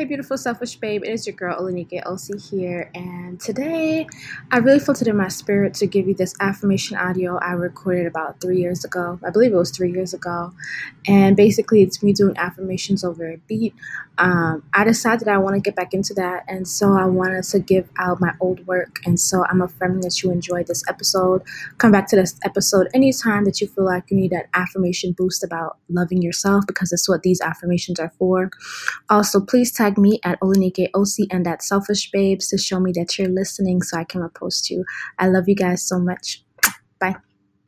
Hey, beautiful selfish babe, it is your girl Olanike Elsie here, and today I really felt it in my spirit to give you this affirmation audio I recorded about three years ago. I believe it was three years ago, and basically it's me doing affirmations over a beat. Um, I decided I want to get back into that, and so I wanted to give out my old work, and so I'm affirming that you enjoyed this episode. Come back to this episode anytime that you feel like you need that affirmation boost about loving yourself, because that's what these affirmations are for. Also, please tag me at Olanike OC and at Selfish Babes to show me that you're listening so I can repost you. I love you guys so much. Bye.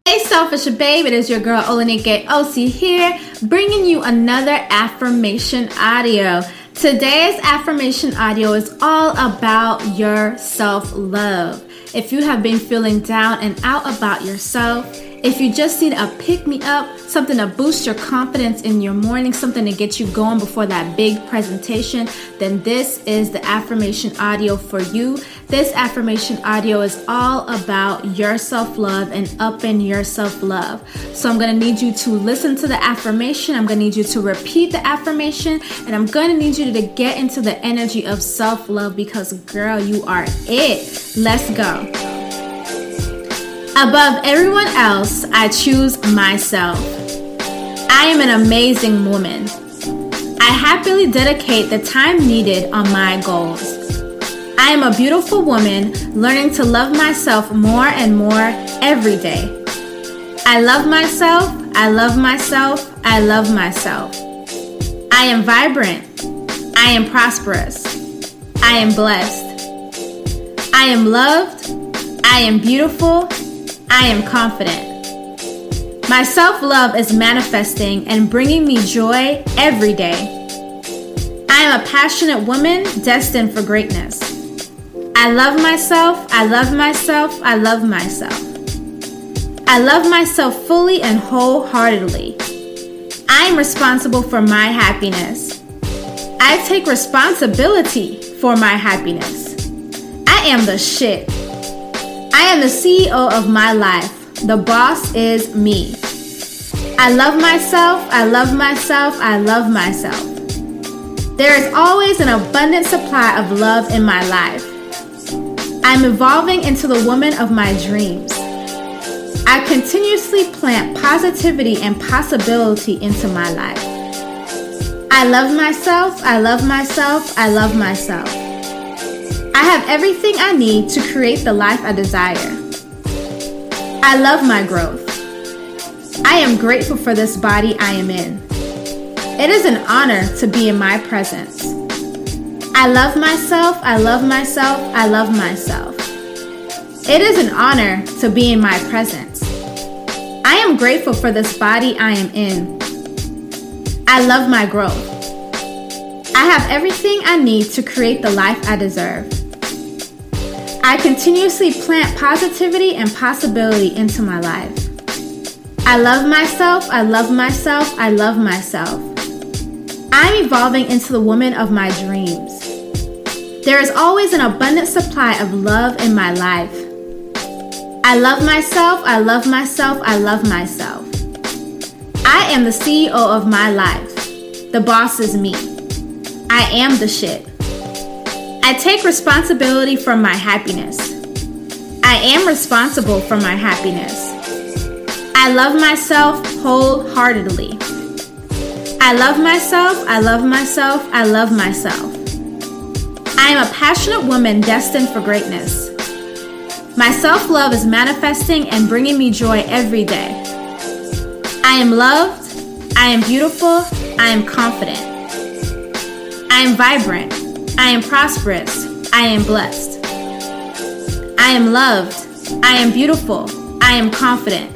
Hey, Selfish Babe, it is your girl Olanike OC here, bringing you another affirmation audio. Today's affirmation audio is all about your self love. If you have been feeling down and out about yourself, if you just need a pick me up, something to boost your confidence in your morning, something to get you going before that big presentation, then this is the affirmation audio for you. This affirmation audio is all about your self love and upping your self love. So I'm gonna need you to listen to the affirmation, I'm gonna need you to repeat the affirmation, and I'm gonna need you to get into the energy of self love because, girl, you are it. Let's go. Above everyone else, I choose myself. I am an amazing woman. I happily dedicate the time needed on my goals. I am a beautiful woman learning to love myself more and more every day. I love myself, I love myself, I love myself. I am vibrant. I am prosperous. I am blessed. I am loved. I am beautiful. I am confident. My self love is manifesting and bringing me joy every day. I am a passionate woman destined for greatness. I love myself, I love myself, I love myself. I love myself fully and wholeheartedly. I am responsible for my happiness. I take responsibility for my happiness. I am the shit. I am the CEO of my life. The boss is me. I love myself, I love myself, I love myself. There is always an abundant supply of love in my life. I'm evolving into the woman of my dreams. I continuously plant positivity and possibility into my life. I love myself, I love myself, I love myself. I have everything I need to create the life I desire. I love my growth. I am grateful for this body I am in. It is an honor to be in my presence. I love myself, I love myself, I love myself. It is an honor to be in my presence. I am grateful for this body I am in. I love my growth. I have everything I need to create the life I deserve. I continuously plant positivity and possibility into my life. I love myself, I love myself, I love myself. I'm evolving into the woman of my dreams. There is always an abundant supply of love in my life. I love myself, I love myself, I love myself. I am the CEO of my life. The boss is me. I am the shit. I take responsibility for my happiness. I am responsible for my happiness. I love myself wholeheartedly. I love myself, I love myself, I love myself. I am a passionate woman destined for greatness. My self love is manifesting and bringing me joy every day. I am loved, I am beautiful, I am confident. I am vibrant, I am prosperous. I am blessed. I am loved. I am beautiful. I am confident.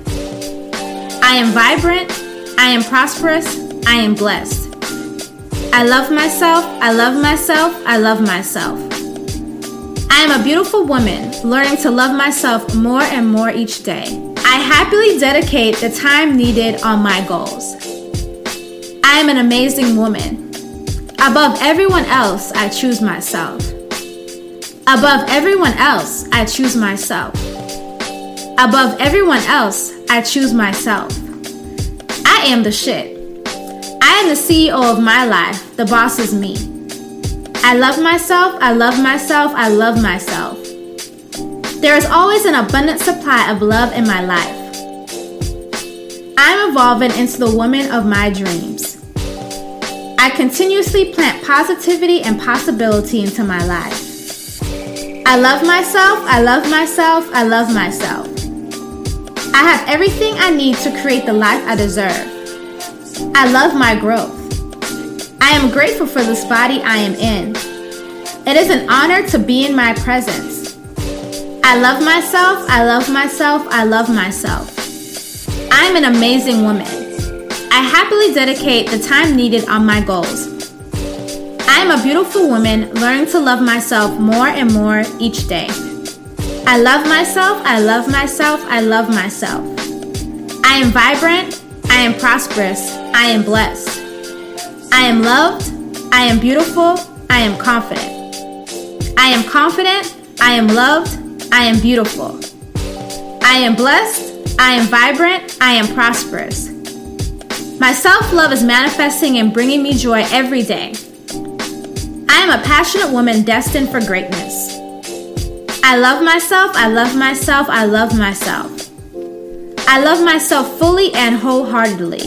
I am vibrant. I am prosperous. I am blessed. I love myself. I love myself. I love myself. I am a beautiful woman, learning to love myself more and more each day. I happily dedicate the time needed on my goals. I am an amazing woman. Above everyone else, I choose myself. Above everyone else, I choose myself. Above everyone else, I choose myself. I am the shit. I am the CEO of my life. The boss is me. I love myself, I love myself, I love myself. There is always an abundant supply of love in my life. I'm evolving into the woman of my dreams. I continuously plant positivity and possibility into my life. I love myself, I love myself, I love myself. I have everything I need to create the life I deserve. I love my growth. I am grateful for this body I am in. It is an honor to be in my presence. I love myself, I love myself, I love myself. I'm an amazing woman. I happily dedicate the time needed on my goals. I am a beautiful woman learning to love myself more and more each day. I love myself, I love myself, I love myself. I am vibrant, I am prosperous, I am blessed. I am loved. I am beautiful. I am confident. I am confident. I am loved. I am beautiful. I am blessed. I am vibrant. I am prosperous. My self love is manifesting and bringing me joy every day. I am a passionate woman destined for greatness. I love myself. I love myself. I love myself. I love myself fully and wholeheartedly.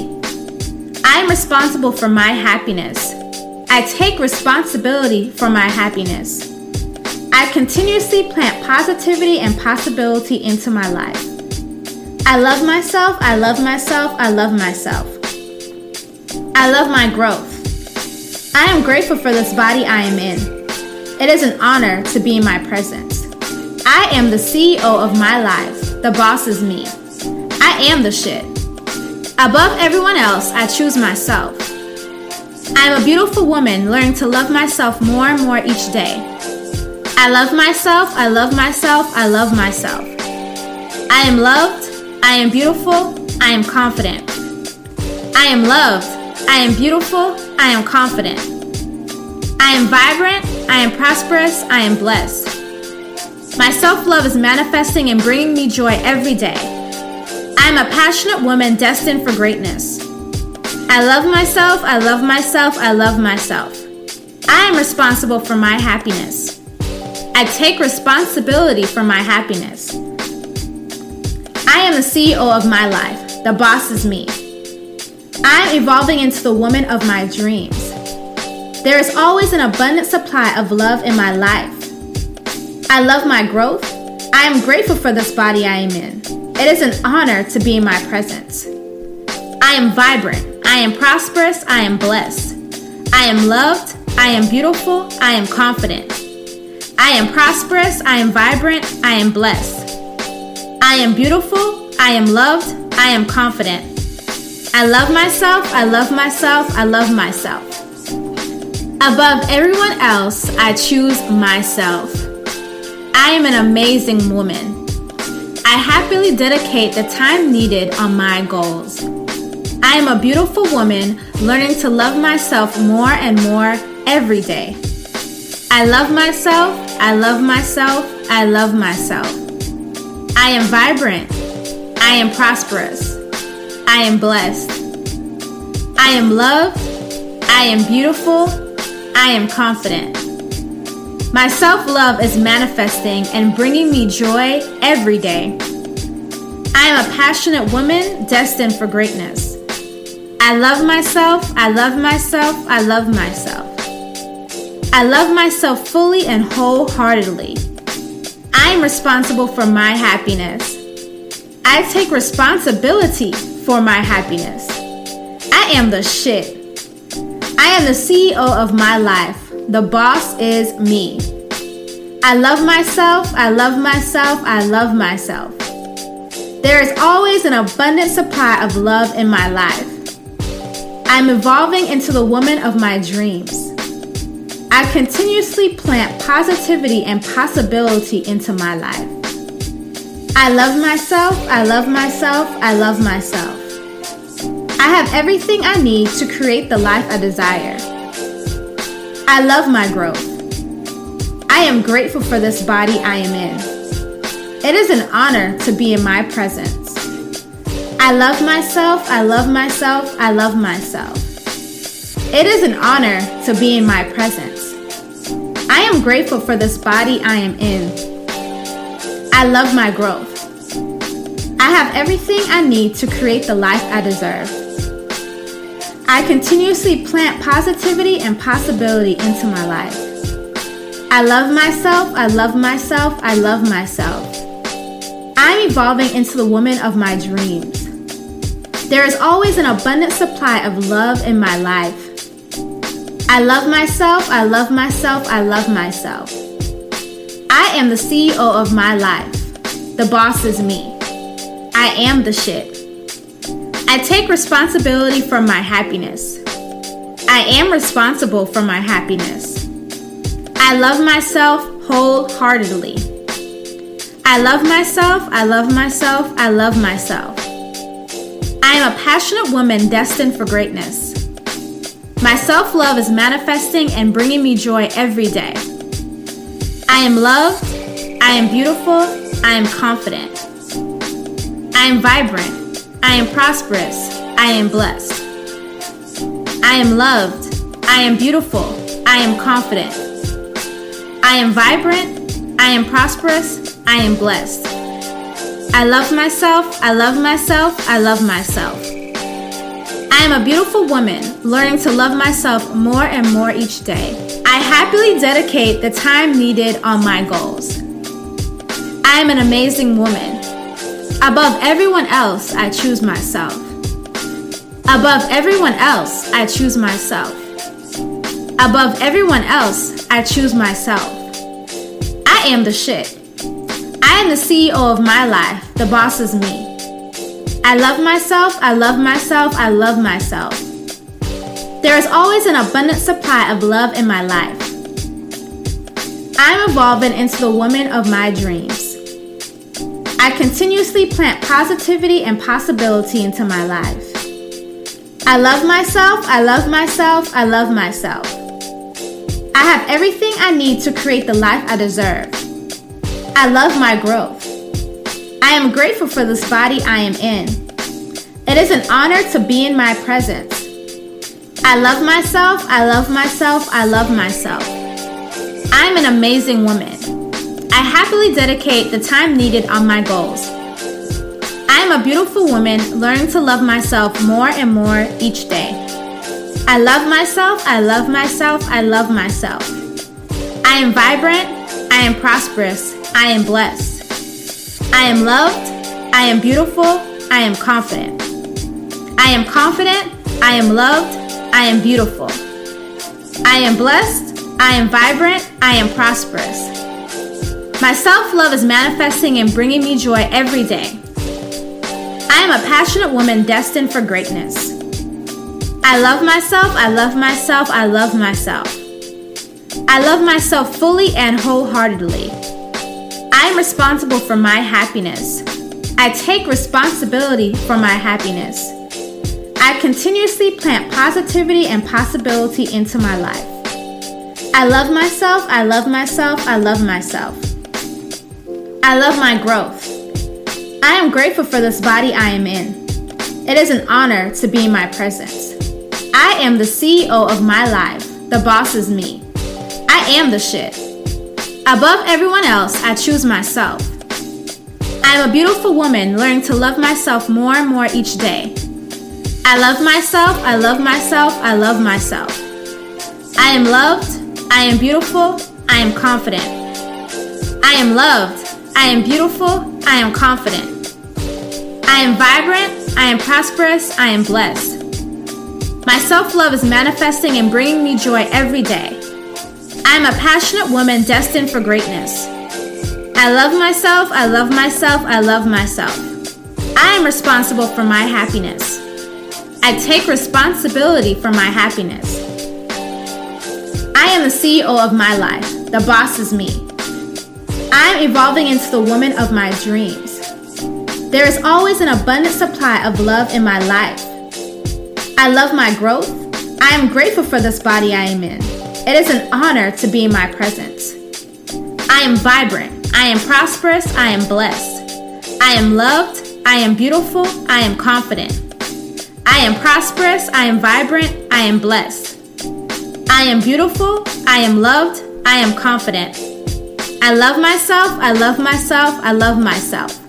I am responsible for my happiness. I take responsibility for my happiness. I continuously plant positivity and possibility into my life. I love myself, I love myself, I love myself. I love my growth. I am grateful for this body I am in. It is an honor to be in my presence. I am the CEO of my life. The boss is me. I am the shit. Above everyone else, I choose myself. I am a beautiful woman learning to love myself more and more each day. I love myself, I love myself, I love myself. I am loved, I am beautiful, I am confident. I am loved, I am beautiful, I am confident. I am vibrant, I am prosperous, I am blessed. My self love is manifesting and bringing me joy every day. I'm a passionate woman destined for greatness. I love myself, I love myself, I love myself. I am responsible for my happiness. I take responsibility for my happiness. I am the CEO of my life. The boss is me. I am evolving into the woman of my dreams. There is always an abundant supply of love in my life. I love my growth. I am grateful for this body I am in. It is an honor to be in my presence. I am vibrant. I am prosperous. I am blessed. I am loved. I am beautiful. I am confident. I am prosperous. I am vibrant. I am blessed. I am beautiful. I am loved. I am confident. I love myself. I love myself. I love myself. Above everyone else, I choose myself. I am an amazing woman. I happily dedicate the time needed on my goals. I am a beautiful woman learning to love myself more and more every day. I love myself, I love myself, I love myself. I am vibrant, I am prosperous, I am blessed. I am loved, I am beautiful, I am confident. My self love is manifesting and bringing me joy every day. I am a passionate woman destined for greatness. I love myself, I love myself, I love myself. I love myself fully and wholeheartedly. I am responsible for my happiness. I take responsibility for my happiness. I am the shit. I am the CEO of my life. The boss is me. I love myself, I love myself, I love myself. There is always an abundant supply of love in my life. I'm evolving into the woman of my dreams. I continuously plant positivity and possibility into my life. I love myself, I love myself, I love myself. I have everything I need to create the life I desire. I love my growth. I am grateful for this body I am in. It is an honor to be in my presence. I love myself, I love myself, I love myself. It is an honor to be in my presence. I am grateful for this body I am in. I love my growth. I have everything I need to create the life I deserve. I continuously plant positivity and possibility into my life. I love myself, I love myself, I love myself. I'm evolving into the woman of my dreams. There is always an abundant supply of love in my life. I love myself, I love myself, I love myself. I am the CEO of my life. The boss is me. I am the shit. I take responsibility for my happiness. I am responsible for my happiness. I love myself wholeheartedly. I love myself, I love myself, I love myself. I am a passionate woman destined for greatness. My self love is manifesting and bringing me joy every day. I am loved, I am beautiful, I am confident. I am vibrant, I am prosperous, I am blessed. I am loved, I am beautiful, I am confident. I am vibrant, I am prosperous, I am blessed. I love myself, I love myself, I love myself. I am a beautiful woman, learning to love myself more and more each day. I happily dedicate the time needed on my goals. I am an amazing woman. Above everyone else, I choose myself. Above everyone else, I choose myself. Above everyone else, I choose myself. I am the shit. I am the CEO of my life. The boss is me. I love myself, I love myself, I love myself. There is always an abundant supply of love in my life. I'm evolving into the woman of my dreams. I continuously plant positivity and possibility into my life. I love myself, I love myself, I love myself. I have everything I need to create the life I deserve. I love my growth. I am grateful for this body I am in. It is an honor to be in my presence. I love myself, I love myself, I love myself. I'm an amazing woman. I happily dedicate the time needed on my goals. I am a beautiful woman learning to love myself more and more each day. I love myself, I love myself, I love myself. I am vibrant, I am prosperous, I am blessed. I am loved. I am beautiful. I am confident. I am confident. I am loved. I am beautiful. I am blessed. I am vibrant. I am prosperous. My self love is manifesting and bringing me joy every day. I am a passionate woman destined for greatness. I love myself. I love myself. I love myself. I love myself fully and wholeheartedly. I am responsible for my happiness. I take responsibility for my happiness. I continuously plant positivity and possibility into my life. I love myself, I love myself, I love myself. I love my growth. I am grateful for this body I am in. It is an honor to be in my presence. I am the CEO of my life. The boss is me. I am the shit. Above everyone else, I choose myself. I am a beautiful woman learning to love myself more and more each day. I love myself, I love myself, I love myself. I am loved, I am beautiful, I am confident. I am loved, I am beautiful, I am confident. I am vibrant, I am prosperous, I am blessed. My self love is manifesting and bringing me joy every day. I'm a passionate woman destined for greatness. I love myself, I love myself, I love myself. I am responsible for my happiness. I take responsibility for my happiness. I am the CEO of my life. The boss is me. I am evolving into the woman of my dreams. There is always an abundant supply of love in my life. I love my growth. I am grateful for this body I am in. It is an honor to be in my presence. I am vibrant. I am prosperous. I am blessed. I am loved. I am beautiful. I am confident. I am prosperous. I am vibrant. I am blessed. I am beautiful. I am loved. I am confident. I love myself, I love myself, I love myself.